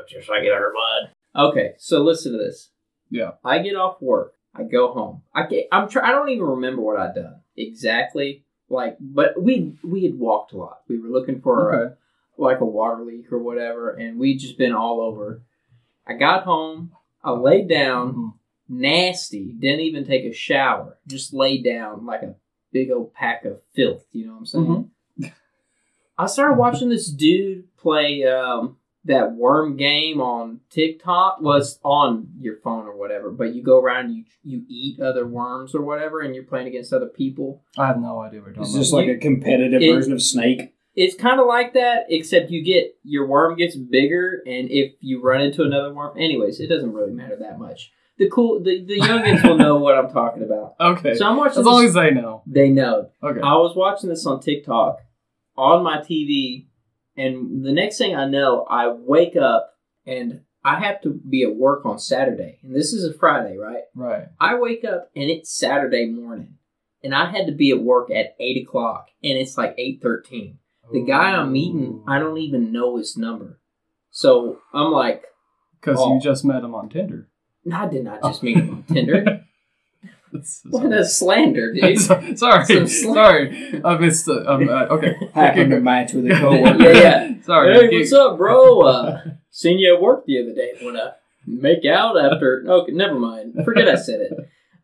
what just so I get under mud. Okay, so listen to this. Yeah. I get off work. I go home. I get, I'm try, I don't even remember what I'd done exactly. Like, but we we had walked a lot. We were looking for a, like a water leak or whatever, and we'd just been all over. I got home. I laid down, Mhm. nasty. Didn't even take a shower. Just laid down like a big old pack of filth. You know what I'm saying? I started watching this dude play um, that worm game on TikTok. Was on your phone or whatever, but you go around and you you eat other worms or whatever, and you're playing against other people. I have no idea what It's just about. like a competitive It- version of Snake. It's kind of like that, except you get your worm gets bigger, and if you run into another worm, anyways, it doesn't really matter that much. The cool, the, the youngins will know what I'm talking about. okay. So I'm watching. as long this- as they know. they know. Okay. I was watching this on TikTok on my TV, and the next thing I know, I wake up and I have to be at work on Saturday, and this is a Friday, right? right. I wake up and it's Saturday morning, and I had to be at work at eight o'clock, and it's like eight thirteen. The guy I'm meeting, I don't even know his number, so I'm like, Because Oh. you just met him on Tinder. No, I did not just meet him on Tinder. That's- What a slander, dude. sorry, sorry, Some sl- sorry. I missed. The, um, uh, okay. Happened to match with a coworker. Yeah, yeah. Sorry. Hey, keep- what's up, bro? Uh, seen you at work the other day. Wanna make out after? Okay, never mind. Forget I said it.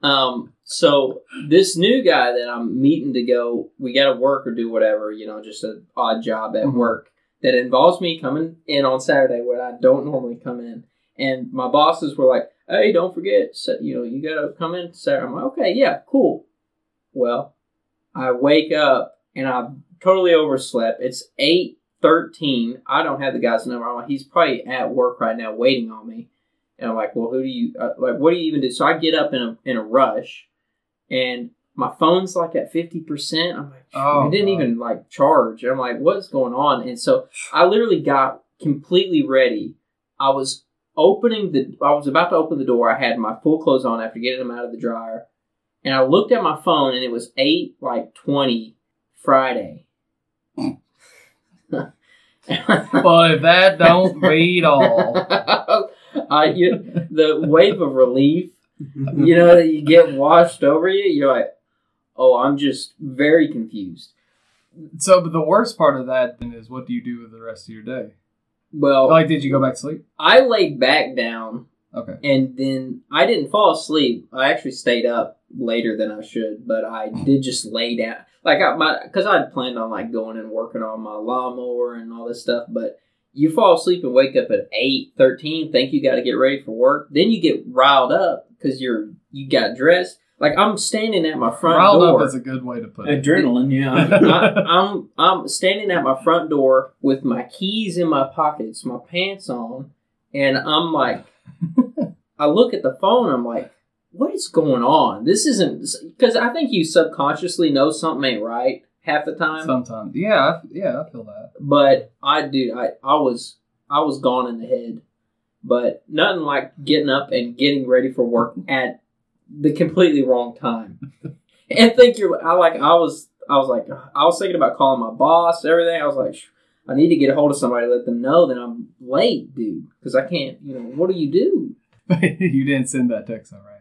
Um, so this new guy that I'm meeting to go, we got to work or do whatever, you know, just an odd job at Mhm. work that involves me coming in on Saturday when I don't normally come in. And my bosses were like, "Hey, don't forget, so, you know, you gotta come in Saturday." I'm like, "Okay, yeah, cool." Well, I wake up and I've totally overslept. It's eight thirteen. I don't have the guy's number. I'm like, he's probably at work right now, waiting on me. And I'm like, well, who do you uh, like? What do you even do? So I get up in a in a rush, and my phone's like at fifty percent. I'm like, Oh, it didn't God. even like charge. I'm like, what's going on? And so I literally got completely ready. I was opening the. I was about to open the door. I had my full clothes on after getting them out of the dryer, and I looked at my phone, and it was eight like twenty Friday. If that don't beat all. I, you, the wave of relief, you know, that you get washed over you, you're like, oh, I'm just very confused. So, but the worst part of that then is what do you do with the rest of your day? Well, Like, did you go back to sleep? I laid back down Okay. and then I didn't fall asleep. I actually stayed up later than I should, but I hmm. did just lay down. Like I my because I had planned on like going and working on my lawnmower and all this stuff, but you fall asleep and wake up at eight thirteen, think you got to get ready for work, then you get riled up because you're you got dressed. Like I'm standing at my front Riled door. up is a good way to put it. Adrenaline, yeah. I, I'm I'm standing at my front door with my keys in my pockets, my pants on, and I'm like, I look at the phone. I'm like, what is going on? This isn't because I think you subconsciously know something ain't right half the time. Sometimes, yeah, I, yeah, I feel that. But I do. I I was I was gone in the head. But nothing like getting up and getting ready for work at the completely wrong time. and think you're. I like. I was. I was like. I was thinking about calling my boss. Everything. I was like. I need to get a hold of somebody, let them know that I'm late, dude. Because I can't. You know. What do you do? you didn't send that text, all right?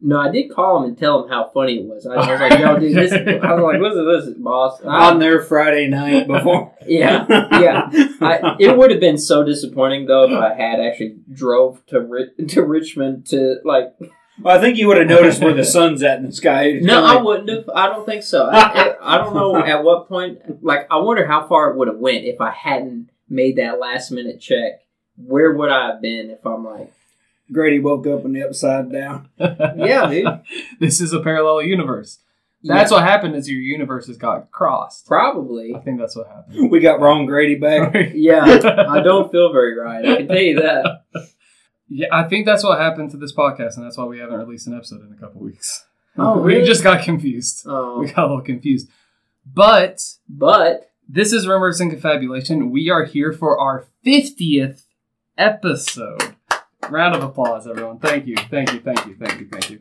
No, I did call him and tell him how funny it was. I, I was like, "Yo, dude, this." Is, I was like, "Listen, listen, boss." I- On their Friday night before. Yeah, yeah. I, it would have been so disappointing though if I had actually drove to to Richmond to like. Well, I think you would have noticed where the sun's at in the sky. No, kinda I wouldn't have. I don't think so. I, I, I don't know at what point. Like, I wonder how far it would have went if I hadn't made that last minute check. Where would I have been if I'm like, Grady woke up and the upside down. yeah, dude. this is a parallel universe. That's Yeah, what happened is your universes got crossed. probably. I think that's what happened. We got wrong Grady back. Yeah, I don't feel very right. I can tell you that. Yeah, I think that's what happened to this podcast, and that's why we haven't released an episode in a couple weeks. Oh, We really? just got confused. Oh, We got a little confused. But but this is Rumors and Confabulation. We are here for our 50th episode. Round of applause, everyone. Thank you, thank you, thank you, thank you, thank you.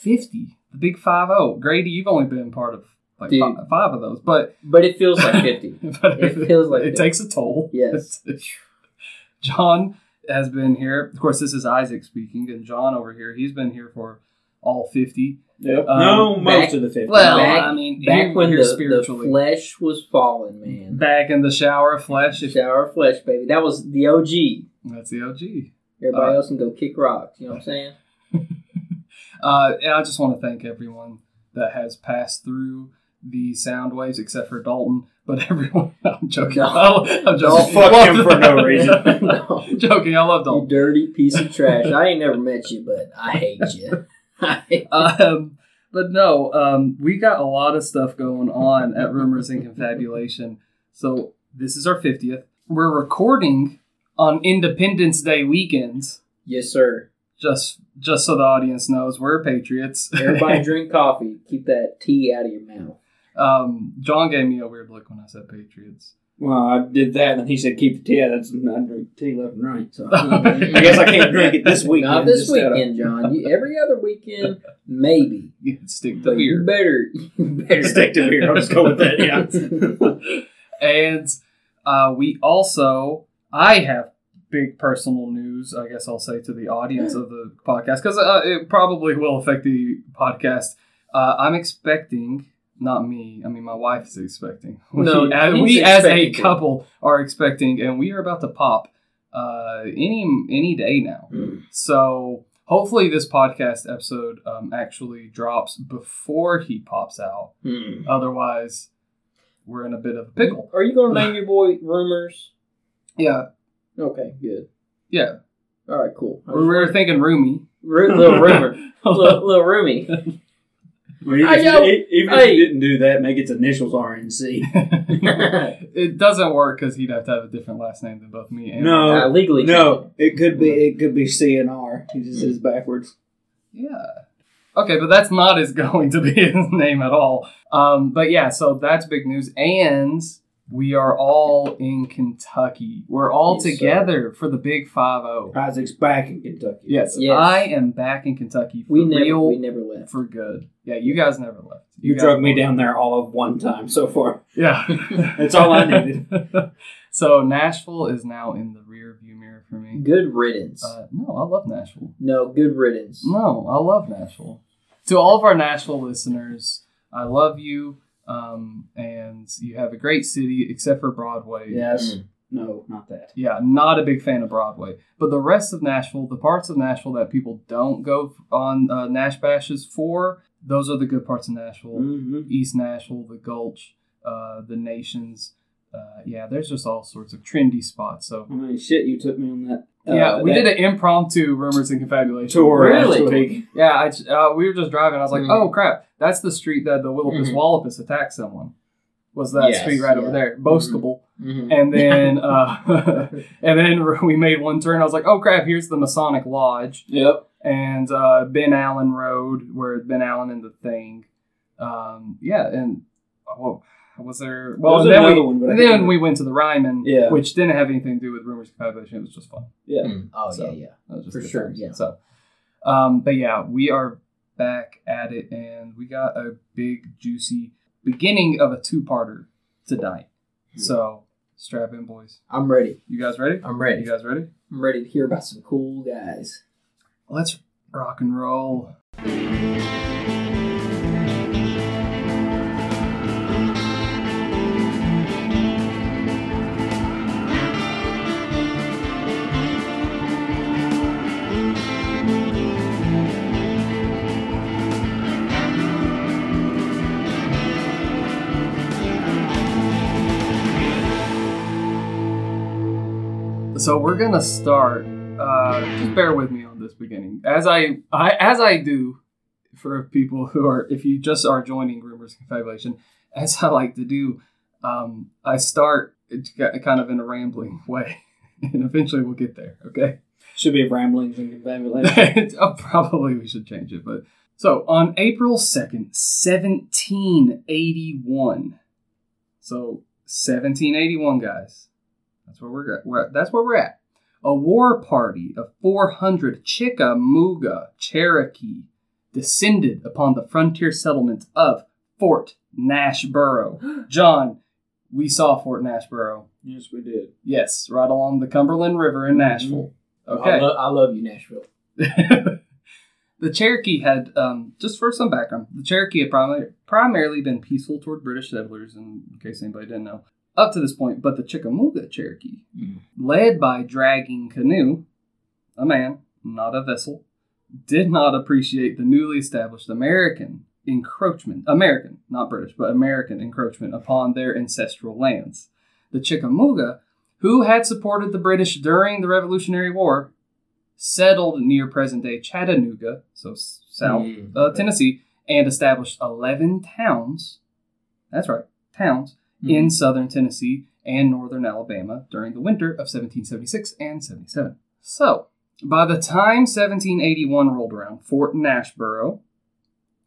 50. The big 5 0. Grady, you've only been part of like Dude. fi- five of those, but but it feels like fifty. but It feels like it it. takes a toll. Yes. John has been here. Of course, this is Isaac speaking, and John over here, he's been here for all 50. Yep. Um, no, most back- of the 50. Well, Back- I mean, Back here- when here the, the flesh was falling, man. Back in the shower of flesh. If, Shower of flesh, baby. That was the OG. that's the OG. Everybody Uh, else can go kick rocks. You know what I'm saying? Uh, and I just want to thank everyone that has passed through the sound waves, except for Dalton. But everyone, I'm joking. No. I'm joking. fuck him for no reason. no. Joking. I love You Dalton. dirty piece of trash. I ain't never met you, but I hate you. I hate Um, but no, um, we got a lot of stuff going on at Rumors and Confabulation. So this is our 50th. We're recording on Independence Day weekends. yes, sir. Just just so the audience knows, we're patriots. Everybody drink coffee. Keep that tea out of your mouth. Um, John gave me a weird look when I said patriots. Well, I did that, and he said keep the tea. That's I drink tea left and right. So I guess I can't drink it this weekend. Not this just out of- weekend, John. You, every other weekend, maybe. You can stick to But you beer. better, you better Stick to beer. I'll just go with that. Yeah. and uh, we also, I have big personal news. I guess I'll say to the audience of the podcast because uh, it probably will affect the podcast. Uh, I'm expecting, not me. I mean, my wife is expecting. No, we, as, he's we as a couple are expecting, and we are about to pop uh, any any day now. Mm. So hopefully, this podcast episode um, actually drops before he pops out. Hmm. Otherwise, we're in a bit of a pickle. Are you going to name your boy Rumors? Yeah, Okay, good. yeah. All right, cool. We were thinking roomy. Ru- little rumor, little, little roomy. Well, even Hey, if, yo, you, even if hey. you didn't do that, make its initials RNC. it doesn't work because he'd have to have a different last name than both me and No. Uh, legally, No, it could be it could be C and R. He just says backwards. Yeah. Okay, but that's not his going to be his name at all. Um, but yeah, so that's big news, and we are all in Kentucky. We're all Yes, sir. together for the Big Five Zero. Isaac's back in Kentucky. Yes, Yes. I am back in Kentucky for we never, real, we never left. for good. Yeah, you guys never left. You guys drug me were- down there all of one time so far. Yeah, That's all I needed. so Nashville is now in the rear view mirror for me. Good riddance. Uh, no, I love Nashville. no, good riddance. No, I love Nashville. To all of our Nashville listeners, I love you, um, and you have a great city, except for Broadway. Yes. Mm. No, not that. Yeah, not a big fan of Broadway. But the rest of Nashville, the parts of Nashville that people don't go on uh, Nash bashes for, those are the good parts of Nashville. Mm-hmm. East Nashville, the Gulch, uh, the Nations. Uh, yeah, there's just all sorts of trendy spots. So I mean, shit, you took me on that. Uh, yeah, we that did an impromptu rumors and confabulation tour Really? Yeah, I, j- uh, we were just driving. I was like, Mhm. "Oh crap, that's the street that the Willopus Mhm. Wallopus attacked someone." Was that Yes, street right over yeah. there, Boastable? Mhm. And then, uh, and then we made one turn. I was like, "Oh crap, here's the Masonic Lodge Yep. and uh, Ben Allen Road, where Ben Allen and the thing." Um, yeah, and what was there? Well, was and then, we, one, but I and can't then we went to the Ryman, Yeah. which didn't have anything to do with rumors of confabulation. It was just fun. Yeah. Mm. Oh So- yeah, yeah. That was just For sure, times. yeah. So, um, but yeah, we are back at it, and we got a big, juicy beginning of a two-parter tonight. Hmm. So, strap in, boys. I'm ready. You guys ready? I'm ready. You guys ready? I'm ready to hear about some cool guys. Let's rock and roll. So we're gonna start. Uh, just bear with me on this beginning, as I, I as I do for people who are, if you just are joining Rumors Confabulation, as I like to do, um, I start kind of in a rambling way, and eventually we'll get there. Okay. Should be ramblings and confabulation. Uh, Probably we should change it, but so on April second, seventeen eighty one. So seventeen eighty one, guys. That's where we're at. We're. That's where we're at. A war party of four hundred Chickamauga Cherokee descended upon the frontier settlement of Fort Nashboro. John, we saw Fort Nashboro. Yes, we did. Yes, right along the Cumberland River in Nashville. I, Okay. lo- I love you, Nashville. the Cherokee had, um, just for some background, the Cherokee had primar- primarily been peaceful toward British settlers, in case anybody didn't know, up to this point. But the Chickamauga Cherokee, Mm. led by Dragging Canoe, a man, not a vessel, did not appreciate the newly established American encroachment, American, not British, but American encroachment upon their ancestral lands. The Chickamauga, who had supported the British during the Revolutionary War, settled near present day Chattanooga, so south Mm. uh, Tennessee, and established 11 towns. That's right, towns in southern Tennessee and northern Alabama during the winter of 1776 and 77. So, by the time 1781 rolled around, Fort Nashboro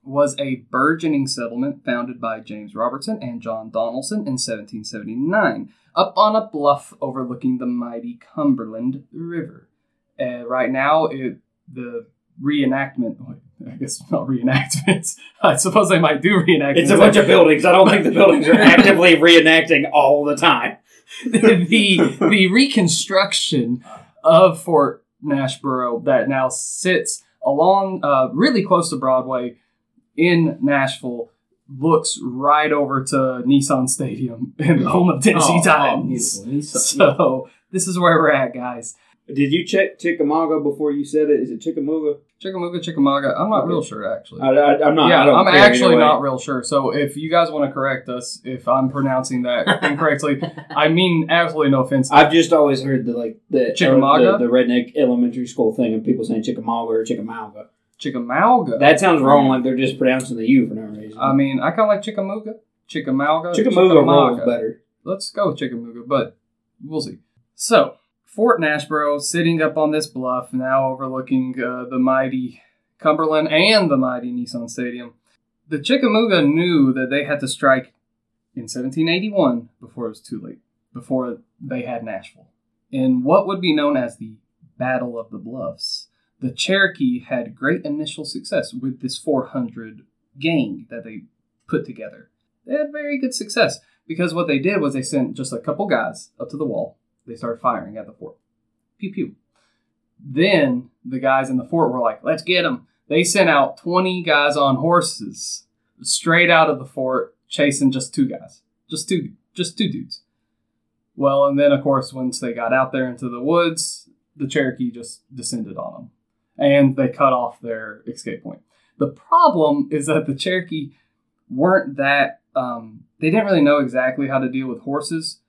was a burgeoning settlement founded by James Robertson and John Donaldson in 1779, up on a bluff overlooking the mighty Cumberland River. Uh, right now, it, the reenactment, I guess not reenactments, I suppose they might do reenactments. It's a bunch of buildings. I don't think the buildings are actively reenacting all the time. the the reconstruction of Fort Nashboro that now sits along uh, really close to Broadway in Nashville looks right over to Nissan Stadium and the home of Tennessee Oh, oh, Titans. Nissan- so this is where we're at, guys. Did you check Chickamauga before you said it? Is it Chickamauga? Chickamauga, Chickamauga. I'm not Okay. real sure actually. I, I, I'm not. yeah, I I'm actually not real sure. So if you guys want to correct us if I'm pronouncing that incorrectly, I mean absolutely no offense. I've just always heard the like the uh, Chickamauga? the, the redneck elementary school thing of people saying Chickamauga or Chickamauga. Chickamauga. That sounds wrong. Like they're just pronouncing the U for no reason. I mean, I kind of like Chickamauga, Chickamauga, Chickamauga rolls better. Let's go with Chickamauga, but we'll see. So, Fort Nashboro, sitting up on this bluff, now overlooking uh, the mighty Cumberland and the mighty Nissan Stadium. The Chickamauga knew that they had to strike in 1781 before it was too late, before they had Nashville, in what would be known as the Battle of the Bluffs. The Cherokee had great initial success with this 400 gang that they put together. They had very good success because what they did was they sent just a couple guys up to the wall. They started firing at the fort. Pew pew. Then the guys in the fort were like, let's get them. They sent out 20 guys on horses straight out of the fort chasing just two guys. Just two, just two dudes. Well, and then of course, once they got out there into the woods, the Cherokee just descended on them and they cut off their escape point. The problem is that the Cherokee weren't that um, they didn't really know exactly how to deal with horses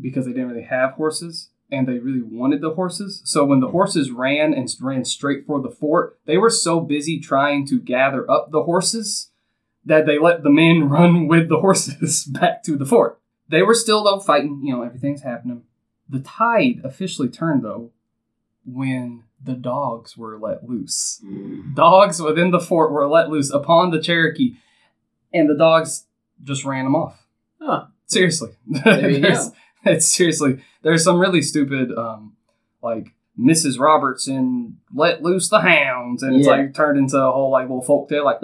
because they didn't really have horses and they really wanted the horses. So when the horses ran and ran straight for the fort, they were so busy trying to gather up the horses that they let the men run with the horses back to the fort. They were still though fighting, you know, everything's happening. The tide officially turned though when the dogs were let loose mm. dogs within the fort were let loose upon the Cherokee, and the dogs just ran them off. Huh. Seriously, There you There's- go. it's seriously. There's some really stupid, um, like Mrs. Robertson let loose the hounds, and it's like turned into a whole like little folk tale, like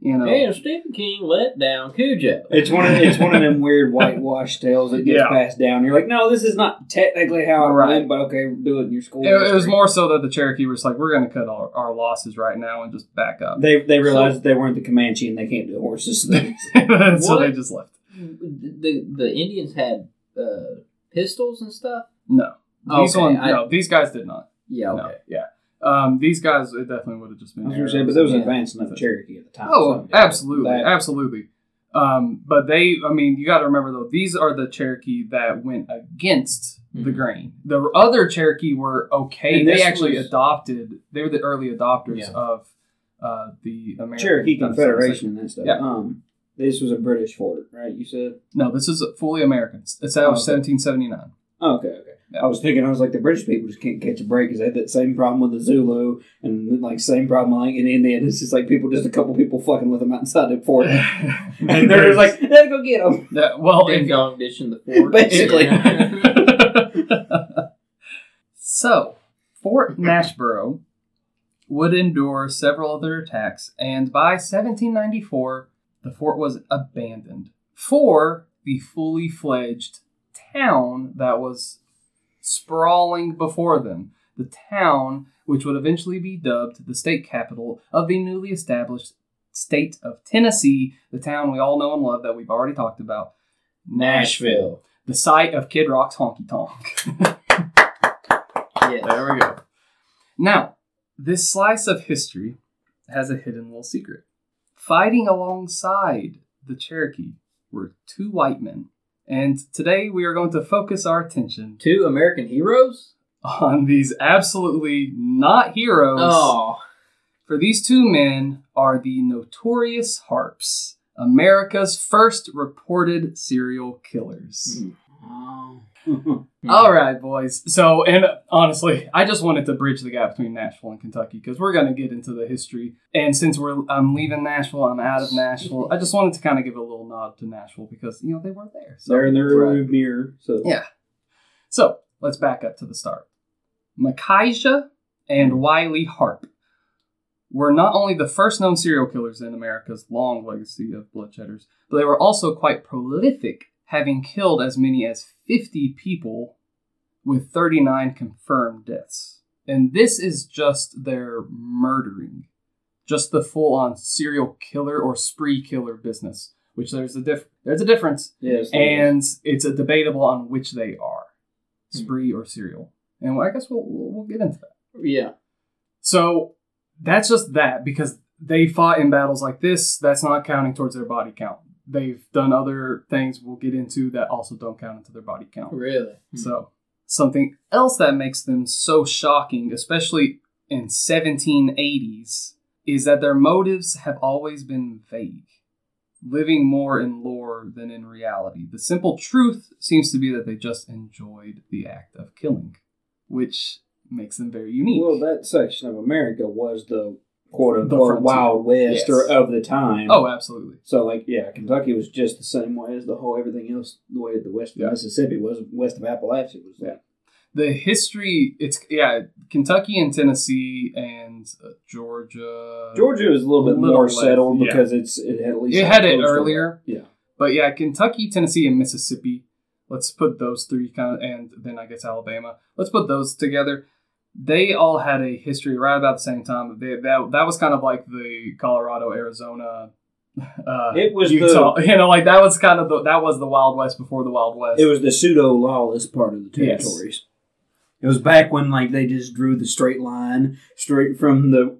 you know. And Stephen King let down Cujo. It's one of it's one of them weird whitewash tales that gets Yeah. passed down. You're like, no, this is not technically how it Right. went, but okay, do it in your school. It, it was more so that the Cherokee was like, "We're going to cut our, our losses right now and just back up." They they realized they weren't the Comanche and they can't do horses. so they- so they just left. The the Indians had uh, pistols and stuff. No, these Okay, one, I- no, these guys did not. Yeah. No, Okay. yeah. Um, these guys, it definitely would have just been. I was going to say, but there was Yeah. advanced enough Cherokee at the time. Oh, so- absolutely, That- absolutely. Um, but they, I mean, you got to remember though, these are the Cherokee that went against the Mhm. grain. The other Cherokee were okay. And They actually was- adopted. They were the early adopters Yeah. of uh, the American Cherokee Confederation and that stuff. Yeah. Um, this was a British fort, right? You said. No, this is fully American. It's out Oh, of okay. 1779. Oh, okay, okay. Yeah. I was thinking, I was like, the British people just can't catch a break because they had that same problem with the Zulu and like same problem like in India. And it's just like people, just a couple people fucking with them outside the fort, and they're just like, let's go get them. Yeah, well, Ding if, dong dishing the fort. Basically. so, Fort Nashboro would endure several other attacks, and by 1794, the fort was abandoned for the fully fledged town that was sprawling before them. The town which would eventually be dubbed the state capital of the newly established state of Tennessee, the town we all know and love that we've already talked about, Nashville. the site of Kid Rock's Honky Tonk. Yes. There we go. Now, this slice of history has a hidden little secret. Fighting alongside the Cherokee were two white men. And today we are going to focus our attention Two American heroes? on these absolutely not heroes. Oh. For these two men are the notorious Harps, America's first reported serial killers. Oh. All right, boys. So, and honestly, I just wanted to bridge the gap between Nashville and Kentucky because we're going to get into the history. And since we're I'm leaving Nashville, I'm out of Nashville. I just wanted to kind of give a little nod to Nashville because you know they were there. So, They're in their Right. mirror. So Yeah. so let's back up to the start. Micajah and Wiley Harp were not only the first known serial killers in America's long legacy of bloodshedders, but they were also quite prolific, having killed as many as 50 people with 39 confirmed deaths. And this is just their murdering, just the full on serial killer or spree killer business, which there's a diff- there's a difference yes, and it's a debatable on which they are, spree or serial. And I guess we'll we'll we'll get into that. Yeah. So that's just that because they fought in battles like this. That's not counting towards their body count. They've done other things we'll get into that also don't count into their body count. Really? Hmm. So something else that makes them so shocking, especially in 1780s, is that their motives have always been vague, living more in lore than in reality. The simple truth seems to be that they just enjoyed the act of killing, which makes them very unique. Well, that section of America was the quote The unquote. Wild West Yes. or of the time. oh, absolutely. So like yeah, Kentucky was just the same way as the whole everything else. The way the west of Yeah. Mississippi was west of Appalachia was that. The history, it's, yeah, Kentucky and Tennessee and uh, Georgia. Georgia is a little bit A little more less, settled yeah. because it's it had at least It had it earlier. Yeah. But yeah, Kentucky, Tennessee, and Mississippi. Let's put those three kind of, and then I guess Alabama. Let's put those together. They all had a history right about the same time. They, that that was kind of like the Colorado, Arizona. Uh, It was Utah. you know, like that was kind of the that was the Wild West before the Wild West. It was the pseudo lawless part of the Yes. territories. It was back when like they just drew the straight line straight from the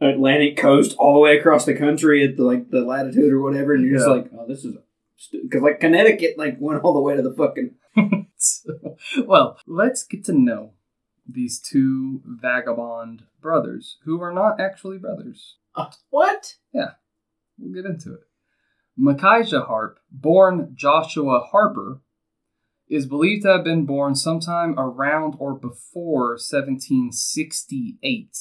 Atlantic coast all the way across the country at the, like the latitude or whatever, and you're just like, oh, this is because like Connecticut like went all the way to the fucking well, let's get to know these two vagabond brothers who are not actually brothers. Uh, what? Yeah, we'll get into it. Micajah Harp, born Joshua Harper, is believed to have been born sometime around or before 1768.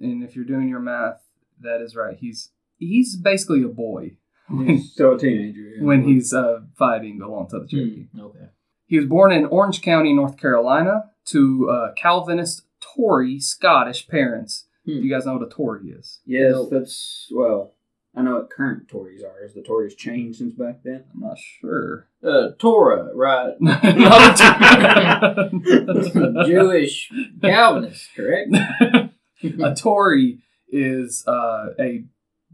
And if you're doing your math, that is right. He's he's basically a boy when, still a teenager. yeah. when he's uh, fighting alongside the Cherokee. Hmm, Okay. He was born in Orange County, North Carolina, to uh, Calvinist Tory Scottish parents. Hmm. Do you guys know what a Tory is? yes, No. that's well. I know what current Tories are. Has the Tories changed since back then? I'm not sure. Uh, Torah, right? Not a Jewish Calvinist, correct? a Tory is uh, a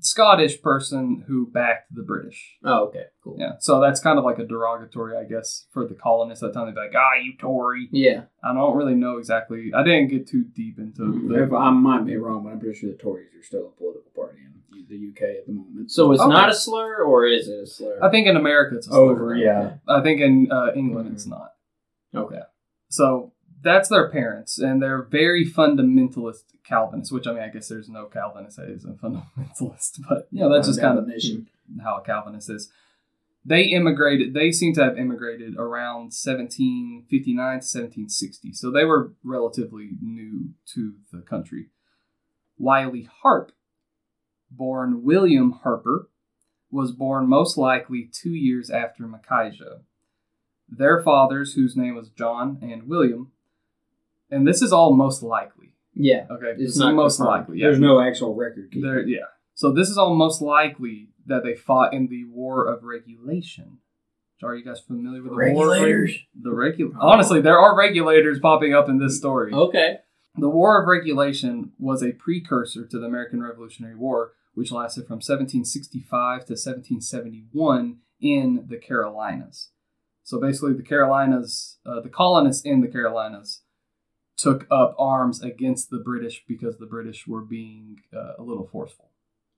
Scottish person who backed the British. Oh, okay, cool. Yeah, so that's kind of like a derogatory, I guess, for the colonists at the time. They'd be like, "Ah, you Tory." Yeah. I don't really know exactly. I didn't get too deep into If the. I might be wrong, but I'm pretty sure the Tories are still a political party in the UK at the moment. So it's Okay. not a slur, or is it a slur? I think in America it's a slur. over, yeah. I think in uh, England it's not. Okay. So that's their parents, and they're very fundamentalist Calvinists. Which I mean, I guess there's no Calvinist that is a fundamentalist, but you know that's just kind of how a Calvinist is. They immigrated. They seem to have immigrated around 1759 to 1760, so they were relatively new to the country. Wiley Harp, born William Harper, was born most likely two years after Micajah. Their fathers, whose name was John and William, and this is all most likely. Yeah. Okay, It's this is not most confirmed. likely. Yeah. There's no actual record. There, yeah. So this is all most likely that they fought in the War of Regulation. Are you guys familiar with the Regulators? War of, the regu- Honestly, there are regulators popping up in this story. Okay. The War of Regulation was a precursor to the American Revolutionary War, which lasted from 1765 to 1771 in the Carolinas. So basically, the Carolinas, uh, the colonists in the Carolinas, took up arms against the British because the British were being uh, a little forceful.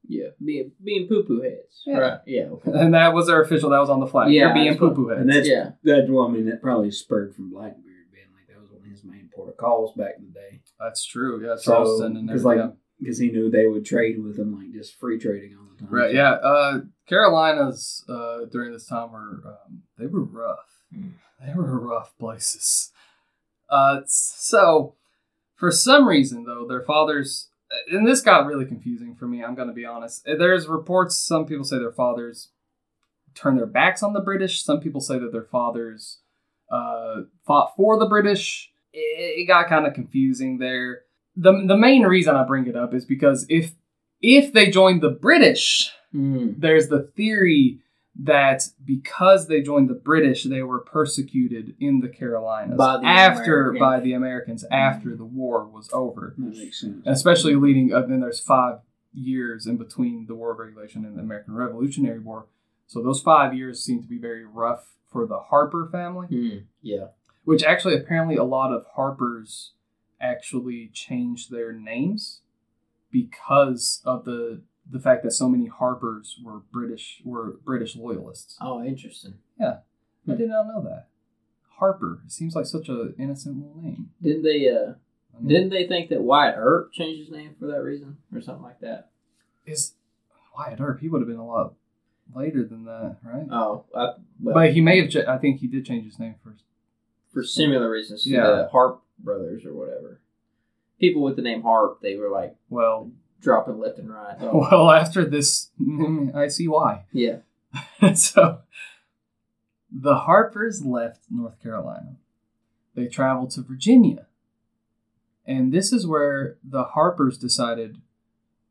Yeah. Being being poo poo heads. Yeah. Right. Yeah. Okay. And that was their official. That was on the flag. Yeah, They're being that's poo poo heads. And that's Yeah. that's well, I mean, that probably spurred from Blackbeard being like that was one of his main port of calls back in the day. That's true. Yeah, So, Charleston and because everything. like because he knew they would trade with him, like just free trading all the time. Right. Yeah. Uh, Carolinas uh, during this time were um, they were rough. Hmm. They were rough places. Uh, so for some reason though, their fathers and this got really confusing for me. I'm going to be honest. There's reports. Some people say their fathers turned their backs on the British. Some people say that their fathers uh, fought for the British. It, it got kind of confusing there. the The main reason I bring it up is because if if they joined the British, Mm. there's the theory that because they joined the British, they were persecuted in the Carolinas By the after Americans. by the Americans after the war was over. that makes sense. Especially leading up, then there's five years in between the War of Regulation and the American Revolutionary War. So those five years seem to be very rough for the Harper family, Mm. Yeah. which actually apparently a lot of Harpers actually changed their names because of the the fact that so many Harpers were British were British loyalists. Oh, interesting. Yeah, I did not know that. Harper. It seems like such an innocent little name. Didn't they? Uh, I mean, didn't they think that Wyatt Earp changed his name for that reason or something like that? is Wyatt Earp? He would have been a lot later than that, right? Oh, I, well, but he may have. I think he did change his name first. for similar reasons to Yeah. the Harp brothers or whatever. People with the name Harp, they were like Well, dropping left and right. Oh, well, after this, I see why. yeah. so the Harpers left North Carolina. They traveled to Virginia. And this is where the Harpers decided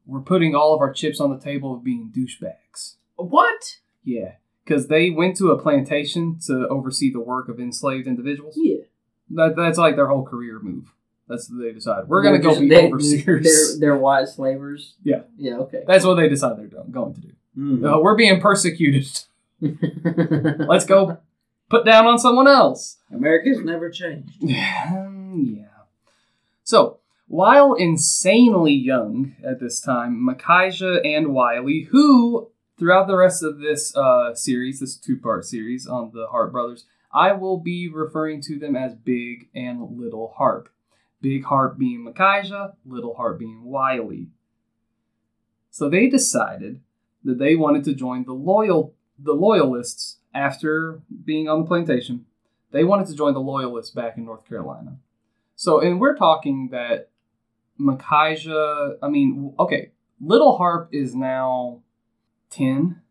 we're putting all of our chips on the table of being douchebags. What? Yeah. Because they went to a plantation to oversee the work of enslaved individuals. Yeah. That, that's like their whole career move. That's what they decide. We're going to go be they- overseers. They're, they're white slavers. Yeah. Yeah. Okay. That's what they decide they're doing, going to do. Mhm. Uh, we're being persecuted. Let's go put down on someone else. America's never changed. Yeah. So, while insanely young at this time, Micajah and Wiley, who throughout the rest of this uh, series, this two part series on the Harp brothers, I will be referring to them as Big and Little Harp. Big Harp being Micajah, Little Harp being Wiley. So they decided that they wanted to join the loyal the loyalists after being on the plantation they wanted to join the loyalists back in North Carolina. So, and we're talking that Micajah, I mean, okay, Little Harp is now 10,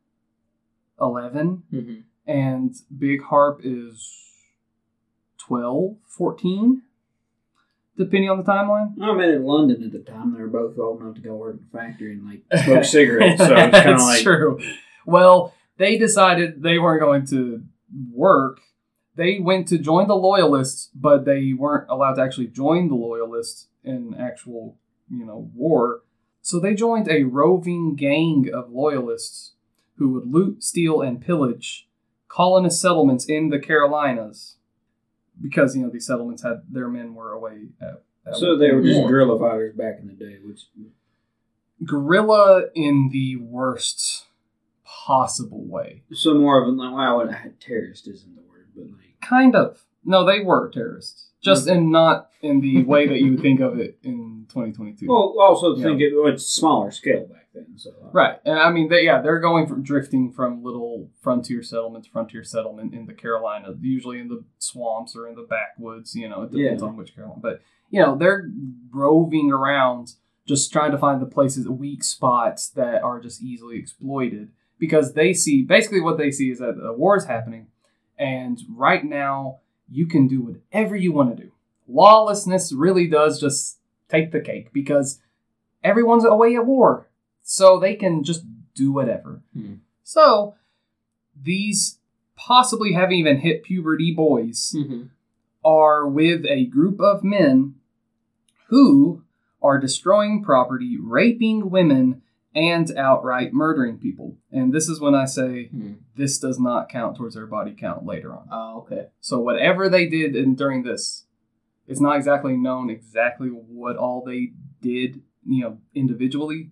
11, Mhm. and Big Harp is 12, 14, depending on the timeline. I mean, in London at the time, they were both old enough to go work in a factory and like smoke cigarettes. So it's kind of like true. Well, they decided they weren't going to work. They went to join the loyalists, but they weren't allowed to actually join the loyalists in actual, you know, war. So they joined a roving gang of loyalists who would loot, steal, and pillage colonist settlements in the Carolinas because you know these settlements had their men were away at. at So they were just guerrilla fighters back in the day, which guerrilla in the worst possible way. so more of a like wow, I had terrorist isn't the word, but like Kind of. No, they were terrorists, just in not in the way that you would think of it in 2022. well, also Yeah. think it well, it's smaller scale back then. So uh, Right, and I mean, they, yeah, they're going from drifting from little frontier settlement to frontier settlement in the Carolina, usually in the swamps or in the backwoods. You know, it depends Yeah. on which Carolina, but you know, they're roving around, just trying to find the places, weak spots that are just easily exploited because they see basically what they see is that a war is happening, and right now you can do whatever you want to do. Lawlessness really does just take the cake because everyone's away at war so they can just do whatever. Hmm. So these possibly haven't even hit puberty boys Mhm. are with a group of men who are destroying property, raping women, and outright murdering people. And this is when I say Hmm. this does not count towards their body count later on. Oh, okay. So whatever they did in, during this, it's not exactly known exactly what all they did, you know, individually,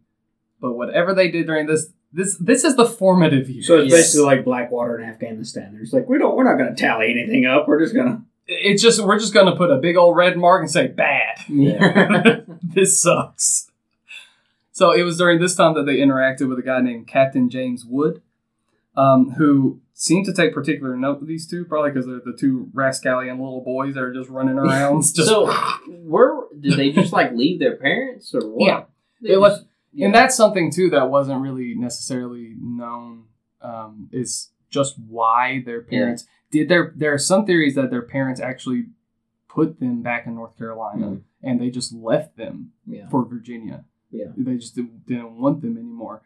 but whatever they did during this, this this is the formative years. So it's Yes. basically like Blackwater in Afghanistan. There's like we don't we're not gonna tally anything up. We're just gonna it's just we're just gonna put a big old red mark and say bad. Yeah. this sucks. So it was during this time that they interacted with a guy named Captain James Wood, um, who seemed to take particular note of these two, probably because they're the two rascallion little boys that are just running around. Just so, where did they just like leave their parents or what? Yeah. They It was- just- yeah. and that's something too that wasn't really necessarily known. Um, is just why their parents did their. There are some theories that their parents actually put them back in North Carolina Mhm. and they just left them yeah. for Virginia. Yeah. They just didn't, didn't want them anymore.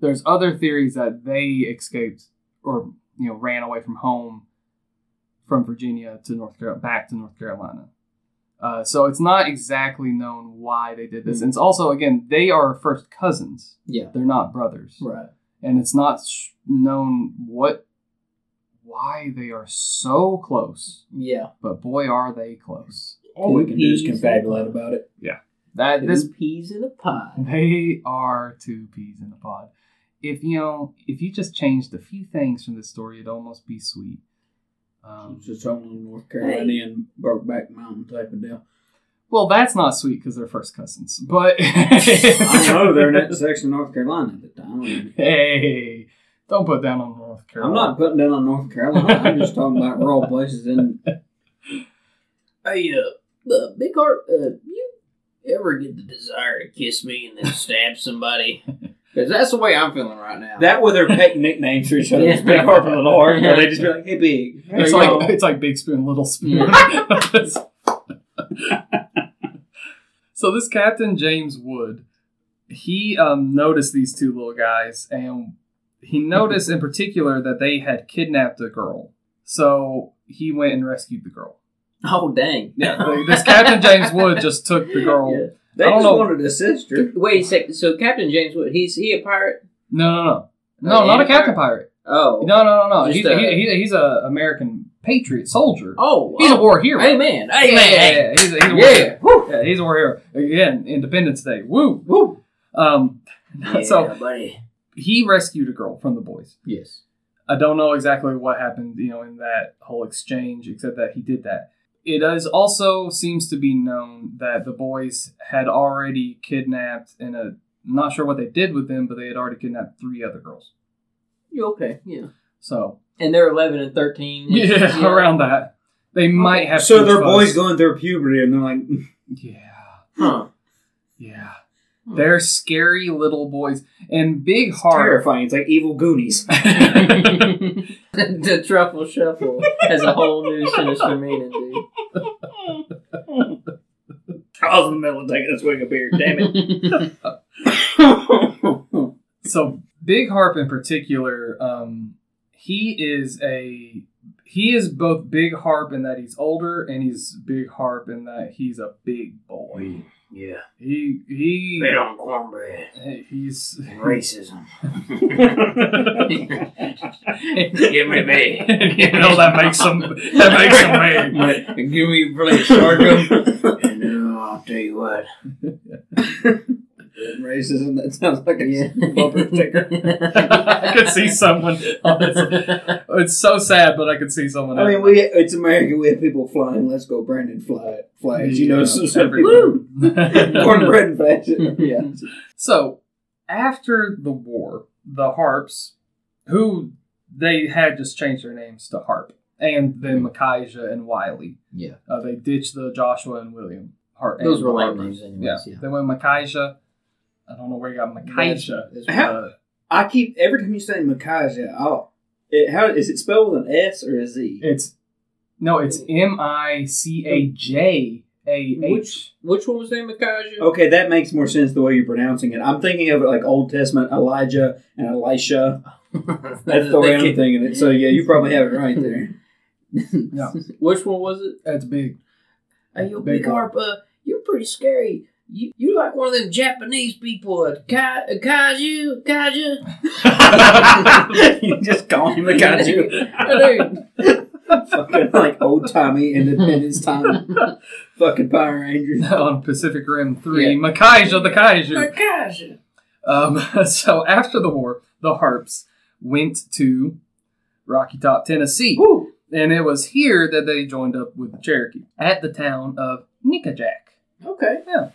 There's other theories that they escaped or you know ran away from home from Virginia to North Carolina back to North Carolina. Uh, so it's not exactly known why they did this. And it's also again they are first cousins. Yeah. They're not brothers, Right. and it's not sh- known what why they are so close. Yeah. But boy, are they close. all we can do is Peas. confabulate about it. That this Two peas in a pod. They are two peas in a pod. If you know, if you just changed a few things from this story, it'd almost be sweet. Um, It's just only North Carolinian Brokeback Mountain type of deal. well, that's not sweet because they're first cousins. But I know they're in that section of North Carolina at the time. hey, don't put down on North Carolina. I'm not putting down on North Carolina. I'm just talking about rural places in Hey, uh, uh, Big Harp, uh, you ever get the desire to kiss me and then stab somebody? Because that's the way I'm feeling right now. that were their pet nicknames for each other. Yeah. Big Harp and Little Harp. Or they just be like, hey, Big. It's like yo. it's like big spoon, little spoon. so this Captain James Wood, he um, noticed these two little guys, and he noticed in particular that they had kidnapped a girl. So he went and rescued the girl. oh, dang. Yeah, this Captain James Wood just took the girl. Yeah. They I don't just know. wanted a sister. Wait a second. So Captain James Wood, he's he a pirate? No, no, no, no, Uh, not a Captain Pirate. Oh. No, no, no, no. He's a- he, he, he's a American patriot soldier. Oh. He's oh. a war hero. Amen. Yeah, Amen. yeah, yeah, He's a, he's a war Yeah. hero. Yeah, he's a war hero. Again, Independence Day. Woo. Woo. Um, Yeah, so buddy. he rescued a girl from the boys. Yes. I don't know exactly what happened, you know, in that whole exchange, except that he did that. It is also seems to be known that the boys had already kidnapped and a not sure what they did with them, but they had already kidnapped three other girls. You okay? Yeah. So And they're eleven and thirteen. yeah, around that. They might have So their boys fuzz. going through puberty and they're like, Yeah. Huh. Yeah. Hmm. They're scary little boys. And Big Harp. terrifying. It's like evil Goonies. the truffle shuffle has a whole new sinister meaning, dude. I was in the middle of taking a swig of beer. Damn it. so Big Harp in particular, um, he is a he is both Big Harp in that he's older and he's Big Harp in that he's a big boy. yeah. He he Fed on cornbread. he's Racism. Give me me. you know that makes him that makes him mad. Give me a plate, sorghum. And uh, I'll tell you what. Racism. That sounds like a Yeah. bumper sticker. I could see someone. Honestly. It's so sad, but I could see someone. I mean, we it's America. We have people flying. Let's go, Brandon. Fly flags. You know, Yeah, so people Woo! cornbread and fashion. Yeah. So, after the war, the Harps, who they had just changed their names to Harp, and then Micajah and Wiley, Yeah. uh, they ditched the Joshua and William Harp. Those and were lame Harpers. names anyways, Yeah. yeah. they went Micajah. I don't know where you got Micaiah. How- I keep every time you say Micaiah, I'll. It, how is it spelled with an S or a Z? It's no, it's M I C A J A H. Which which one was named Micaiah? Okay, that makes more sense the way you're pronouncing it. I'm thinking of it like Old Testament Elijah and Elisha. That's the way I'm thinking it. So yeah, you probably have it right there. Yeah. Which one was it? That's big. Hey, you Big big harp, uh, you're pretty scary. You you like one of them Japanese people, a kai, a kaiju, kaiju. you just call him a kaiju. Dude, fucking like old timey Independence time. fucking Power Rangers. On Pacific Rim 3, Yeah. Makaija the a Kaiju. kaiju. Um, so after the war, the Harps went to Rocky Top, Tennessee. Woo. And it was here that they joined up with the Cherokee at the town of Nickajack. Okay. Yeah.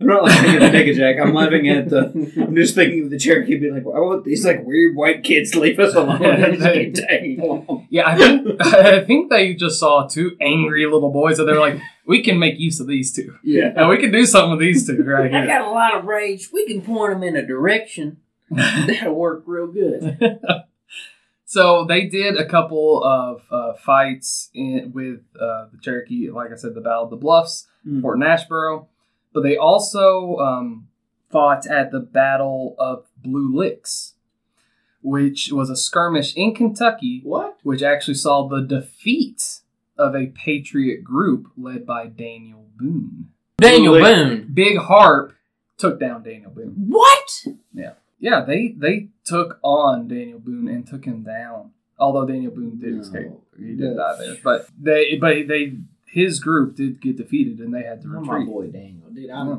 I'm not laughing at the Nickajack. I'm laughing at the. I'm just thinking of the Cherokee being like, "Why won't these like weird white kids leave us alone?" They just keep tagging along. Yeah, I think I think they just saw two angry little boys and they're like, we can make use of these two. Yeah. And we can do something with these two right here." I here. got a lot of rage. We can point them in a direction. That'll work real good. So they did a couple of uh, fights in, with uh, the Cherokee, like I said, the Battle of the Bluffs, Mm. Fort Nashborough, but they also um, fought at the Battle of Blue Licks, which was a skirmish in Kentucky, What? which actually saw the defeat of a patriot group led by Daniel Boone. Daniel Boone. Big Harp took down Daniel Boone. What? Yeah, they they took on Daniel Boone and took him down. Although Daniel Boone did No. escape, he did die there. But they, but they, his group did get defeated and they had to Oh, my retreat. boy Daniel. Dude, I'm Yeah.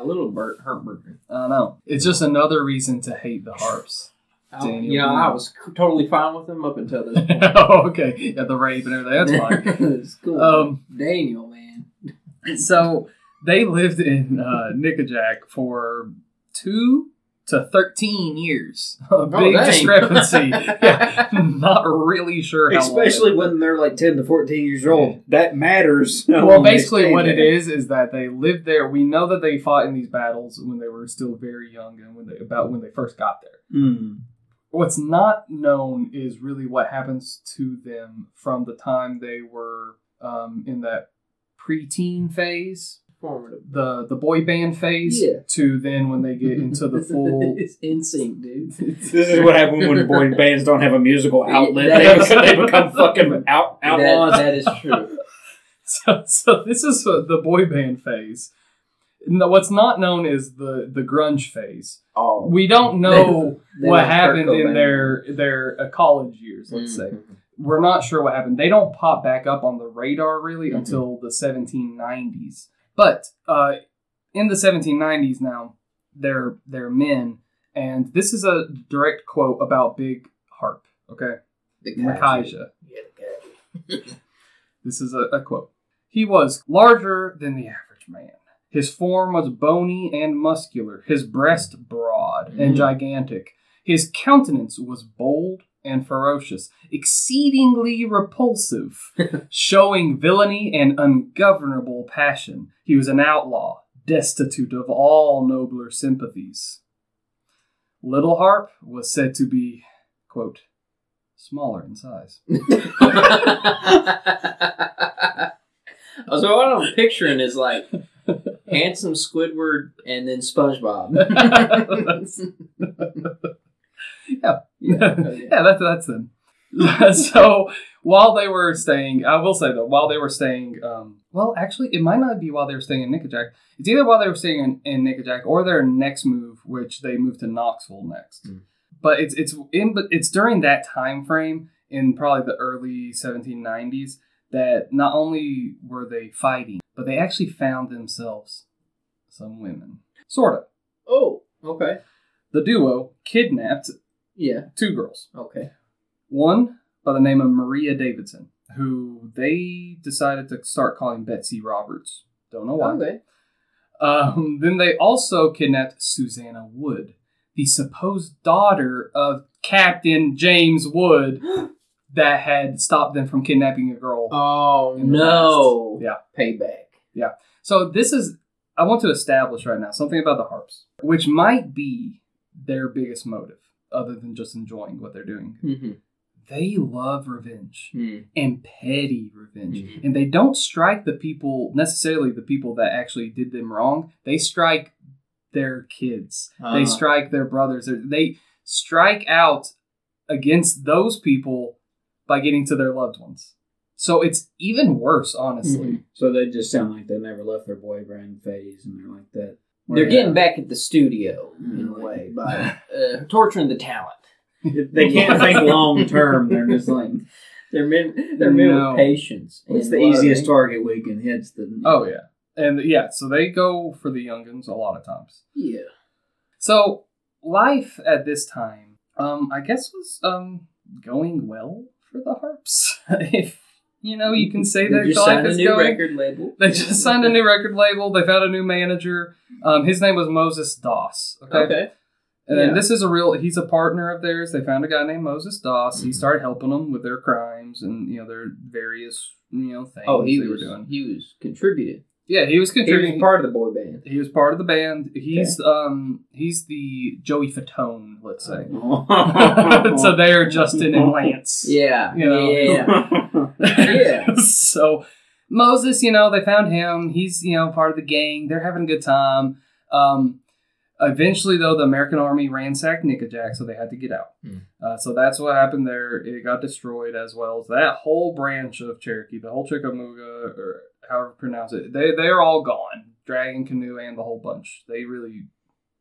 a little Bert heartbroken. I know. It's just another reason to hate the harps. I- Daniel you know, Boone. I was c- totally fine with him up until this point. oh, okay. Yeah, the rape and everything. That's fine. it's cool. Um, Daniel, man. so they lived in uh, Nickajack for two to 13 years. A big Oh, dang. discrepancy. yeah, not really sure Especially when they're like 10 to 14 years old. That matters. Well, basically, what it is is that they lived there. We know that they fought in these battles when they were still very young and when they about when they first got there. Mm. What's not known is really what happens to them from the time they were um, in that preteen phase, Formative. the the boy band phase, Yeah. to then when they get into the full. it's in sync, dude. This is what happens when boy bands don't have a musical outlet. They is- become, they become fucking out, That, outlaws. that is true. so, so this is uh, the boy band phase. No, what's not known is the the grunge phase. Oh, We don't know They what happened in their their uh, college years. Let's say Mhm. we're not sure what happened. They don't pop back up on the radar really Mhm. until the 1790s. But uh, in the 1790s now, they're they're men, and this is a direct quote about Big Harp. Okay, The Micajah. Yeah. This is a, a quote. He was larger than the average man. His form was bony and muscular, his breast broad and Mhm. gigantic. His countenance was bold and ferocious, exceedingly repulsive, showing villainy and ungovernable passion. He was an outlaw, destitute of all nobler sympathies. Little Harp was said to be, quote, smaller in size. so what I'm picturing is like handsome Squidward and then SpongeBob. Yeah. yeah. yeah, that's that's them. so while they were staying, I will say though, while they were staying, um, well, actually, it might not be while they were staying in Nickajack. It's either while they were staying in, in Nickajack or their next move, which they moved to Knoxville next. Mm. But it's it's in but it's during that time frame in probably the early 1790s that not only were they fighting, but they actually found themselves some women. Sort of. Oh, okay. The duo kidnapped Yeah. two girls. Okay. One by the name of Maria Davidson, who they decided to start calling Betsy Roberts. Don't know why. Okay. Um, then they also kidnapped Susanna Wood, the supposed daughter of Captain James Wood that had stopped them from kidnapping a girl. Oh no. past. Payback. Yeah. So this is I want to establish right now something about the harps, which might be their biggest motive, other than just enjoying what they're doing. Mm-hmm. They love revenge. Hmm. and petty revenge. Mhm. And they don't strike the people necessarily the people that actually did them wrong. They strike their kids. Uh, They strike their brothers. They- They strike out against those people by getting to their loved ones. So it's even worse, honestly. Mhm. So they just sound like they never left their boyfriend phase, and they're like that. They're Where- getting back at the studio in a Mm. way by uh, torturing the talent. They can't think long term. They're just like, They're men. They're men No. with patience. It's and the easiest loving. target we can hit. the. Oh yeah, and yeah, so they go for the youngins a lot of times. Yeah. So life at this time, um, I guess was um going well for the Harps, if you know you can say just life signed a is new going. record label. They just signed a new record label. They found a new manager. Um, his name was Moses Doss. Okay. Okay. And Yeah. this is a real. He's a partner of theirs. They found a guy named Moses Doss. He Mhm. started helping them with their crimes and you know their various you know things Oh, he they was were doing. he was contributed. Yeah, he was He contributing. was part of the boy band. He was part of the band. He's um he's the Joey Fatone, let's say. so they're Justin and Lance. Yeah. You know. Yeah. Yeah. so Moses, you know, they found him. He's you know part of the gang. They're having a good time. Um, eventually, though, the American Army ransacked Nickajack, so they had to get out. Hmm. Uh, so that's what happened there. It got destroyed as well as that whole branch of Cherokee, the whole Chickamauga, or however you pronounce it. They they're all gone. Dragging Canoe and the whole bunch. They really,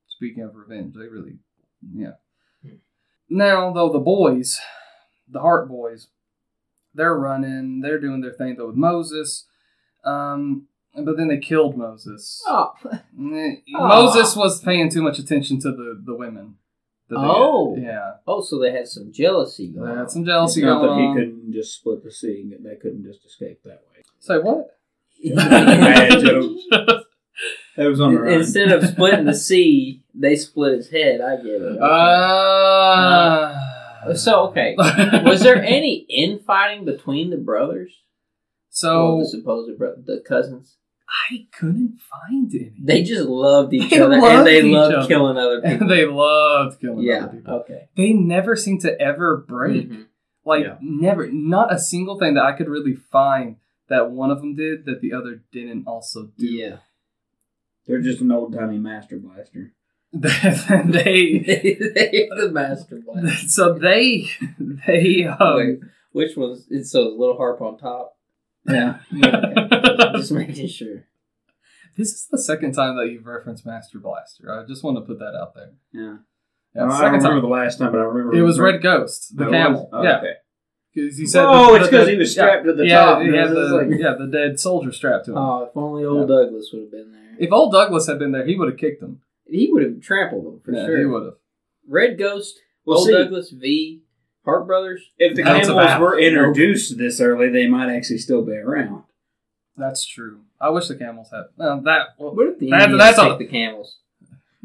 speaking of revenge, they really, yeah. Hmm. Now though, the boys, the Harp boys, they're running. They're doing their thing though with Moses. Um, but then they killed Moses. Oh. Eh, Moses was paying too much attention to the the women. that they- Oh. yeah. Oh, so they had some jealousy They had some jealousy Not that he on. couldn't just split the sea. And they couldn't just escape that way. Say what? Bad joke. That was on the run. Instead of splitting the sea, they split his head. I get it. Uh, so okay, was there any infighting between the brothers? so Well, the supposed brother, the cousins. I couldn't find any. They just loved each They other, loved and they loved other. killing other people. they loved killing yeah. other people. Okay. They never seemed to ever break. Mhm. Like Yeah. never, not a single thing that I could really find that one of them did that the other didn't also do. Yeah. They're just an old timey master blaster. they they the master blast. so they they um, Wait, which one's it's so little harp on top? Yeah. Just making sure. this is the second time that you've referenced Master Blaster. I just want to put that out there. Yeah. Yeah, I don't second remember time. the last time, but I remember It was Red Ghost, the camel. Oh, yeah, Okay. because he said. Oh, the- it's because he was strapped yeah, to the yeah, top. He had the, like- yeah, the dead soldier strapped to him. Oh, if only old Yeah. Douglas would have been there. if old Douglas had been there, he would have kicked him. He would have trampled them for yeah, sure. he would have. Red Ghost, Well, Old see, Douglas, V, Harp Brothers. if the That's camels were introduced this early, they might actually still be around. That's true. I wish the camels had. Well, that. Well, What if the That- Indians that's take a- the camels?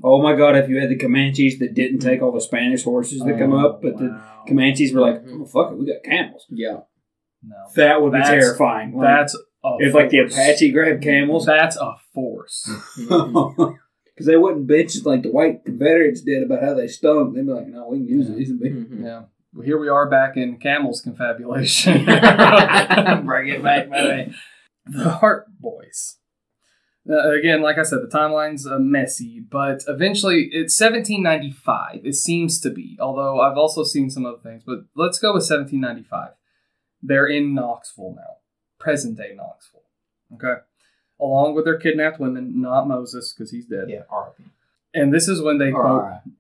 Oh my God! If you had the Comanches that didn't take all the Spanish horses that come oh, up, but the. Comanches were like, Mhm. "Oh fuck it, we got camels." Yeah. no. That would be That's- terrifying. Like, That's a if like the. Apache grabbed camels, That's a force. because they wouldn't bitch like the white Confederates did about how they stunk. They'd be like, "No, we can use Yeah. these." And be- Mhm. Yeah. Well, here we are back in camels confabulation. Bring it back, baby. the Harp Boys. Uh, again, like I said, the timeline's uh, messy, but eventually it's 1795. It seems to be, although I've also seen some other things. But let's go with 1795. They're in Knoxville now, present day Knoxville. Okay, along with their kidnapped women, not Moses because he's dead. Yeah, R.I.P. And this is when they quote. Alright.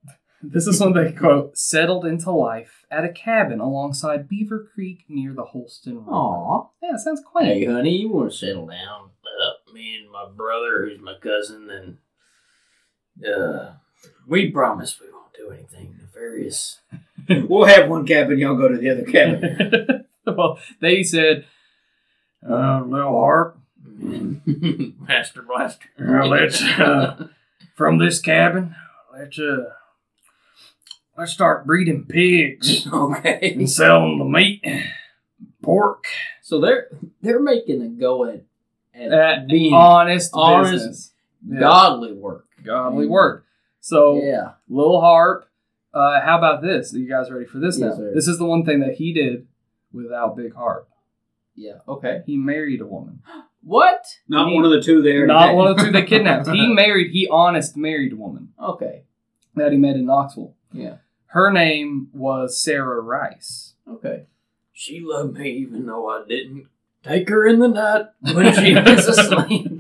This is when they quote settled into life at a cabin alongside Beaver Creek near the Holston River. Aw. Yeah, it sounds quaint. Hey, honey, you want to settle down? Uh, me and my brother, who's my cousin, and uh, we promise we won't do anything nefarious. we'll have one cabin. Y'all go to the other cabin. well, they said, uh, little harp, Master Blaster. uh, let's uh, from this cabin, let's uh, let's start breeding pigs okay. and selling the meat, pork, So they're they're making a go at, at at being honest, honest, business, Yeah. godly work. godly work. So, Yeah. little harp. Uh, how about this? Are you guys ready for this Yes, now? sir. This is the one thing that he did without Big Harp. Yeah. Okay. He married a woman. What? Not He- one of the two there. Not one of the two they kidnapped. He married. He honest married a woman Okay. that he met in Knoxville. Yeah. Her name was Sarah Rice. Okay. She loved me even though I didn't take her in the night when she was asleep.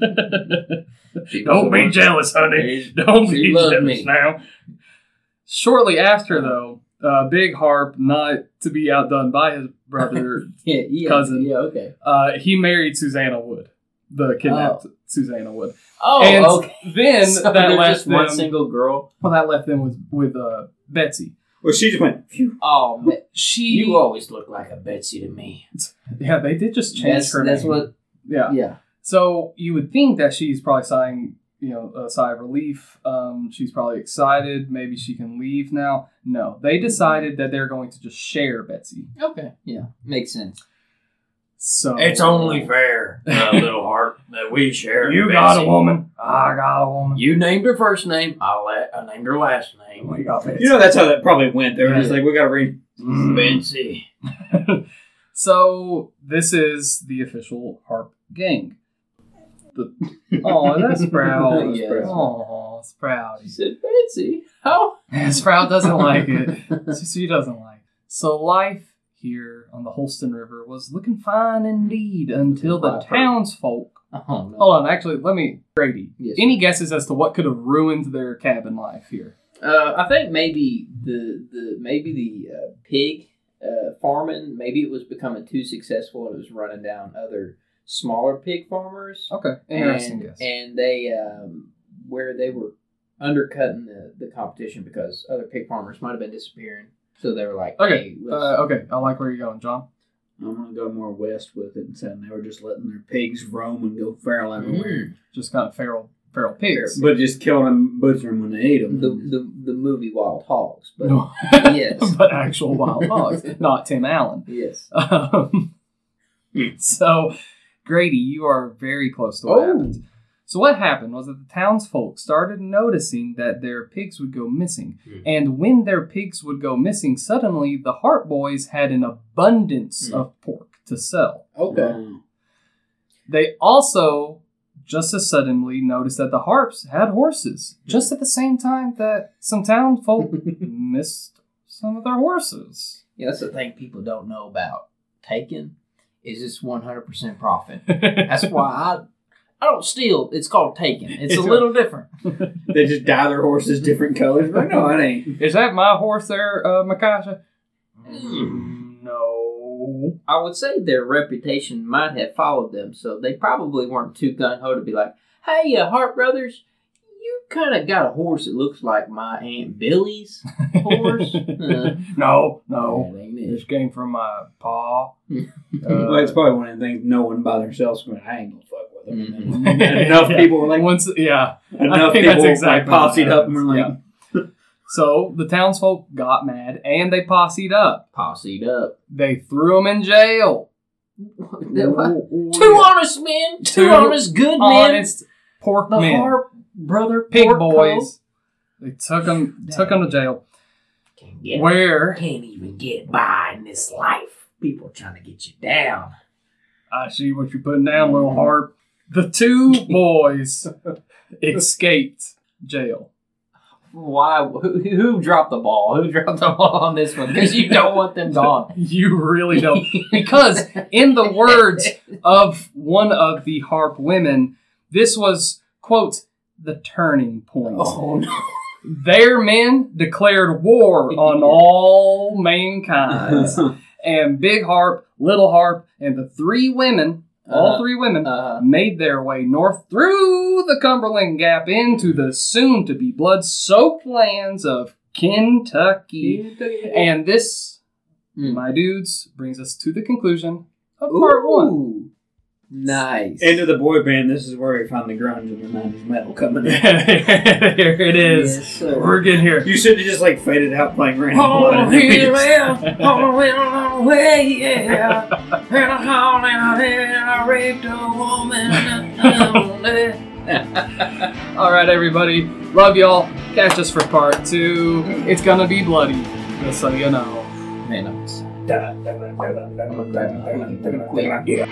She Don't be one- jealous, honey. She- Don't She be jealous me. now. Shortly after, though, uh, Big Harp, not to be outdone by his brother, Yeah, yeah, Cousin. Yeah, okay. uh, he married Susanna Wood, the kidnapped Susanna Wood. Oh, and okay. then So that there's left just one single girl. well, that left them with with uh, Betsy. Well, she just went. Phew. Oh, man. She, you always look like a Betsy to me. yeah, they did just change That's, her that's name. what. yeah. Yeah. So you would think that she's probably sighing, you know, a sigh of relief. Um, she's probably excited. Maybe she can leave now. No, they decided that they're going to just share Betsy. Okay. Yeah. Makes sense. So it's only fair, uh, little heart, that we share. You got a woman. I got a woman. You named her first name. I let. I named her last name. We got Betsy. You know that's how that probably went. They were just like, we got to read. Mm. Betsy. so this is the official harp gang. The, oh, that's Sprout. Yeah. Oh, Sprout. She said Betsy. How? Sprout doesn't like it. She, she doesn't like it. So life here on the Holston River was looking fine indeed until the townsfolk. Oh no. Hold on, actually, let me Brady. Yes, Any guesses as to what could have ruined their cabin life here? Uh, I think maybe the the maybe the uh, pig uh, farming maybe it was becoming too successful and it was running down other smaller pig farmers. Okay, interesting and, guess. and they um, where they were undercutting the, the competition because other pig farmers might have been disappearing. So they were like, Okay, hey, uh, okay, I like where you're going, John. I'm gonna go more west with it and saying they were just letting their pigs roam and go feral everywhere, Mm. Just kind of feral, feral pigs. but just killing them, butchering them when they ate them. the, the the movie Wild Hogs, but No. yes, but actual wild hogs, not Tim Allen. yes. Um, so, Grady, you are very close to what Oh. happened. So, what happened was that the townsfolk started noticing that their pigs would go missing. Hmm. And when their pigs would go missing, suddenly the Harp Boys had an abundance Hmm. of pork to sell. Okay. Um, They also, just as suddenly, noticed that the Harps had horses, just at the same time that some townsfolk missed some of their horses. Yeah, that's the thing people don't know about taking is it's one hundred percent profit. That's why I I don't steal. It's called taking. It's a It's little different. they just dye their horses different colors. But no, it ain't. Is that my horse there, uh, Micajah? Mm. No. I would say their reputation might have followed them, so they probably weren't too gun ho to be like, "Hey, uh, Harp Brothers, you kind of got a horse that looks like my aunt Billy's horse." Uh, no, no. that ain't This it. came from my paw. well, it's probably one of the things no one by themselves going. I ain't gonna fuck with them. And Mhm. then enough Yeah. people were like, Once, yeah. enough people that's exactly like what posseed up and were like, happens, So the townsfolk got mad and they posseed up. Posseed up. They threw him in jail. Two Two honest men, two, Two honest good men. honest pork the men, Harp brother pig pork boys. They took him, took him to jail. Can't, get, Where can't even get by in this life. People trying to get you down. I see what you're putting down, little harp. The two boys escaped jail. Why? Who, who dropped the ball? Who dropped the ball on this one? Because you don't want them gone. You really don't. Because in the words of one of the harp women, this was, quote, the turning point. Oh no! Their men declared war on all mankind. and Big Harp, Little Harp, and the three women, all Uh, three women, Uh, made their way north through the Cumberland Gap into the soon to be blood soaked lands of Kentucky. And this, Mm. my dudes, brings us to the conclusion of part one. Nice. Into the boy band, this is where we found the grunge and the 90s metal coming in. here it is. Yes, sir. We're getting here. You should have just like faded out playing on, Blood. here, man. Hold on, wait on the way, yeah. And I called and I did and I raped a woman. All right, everybody. Love y'all. Catch us for part two. It's gonna be bloody, just so you know. Man, I'm Yeah.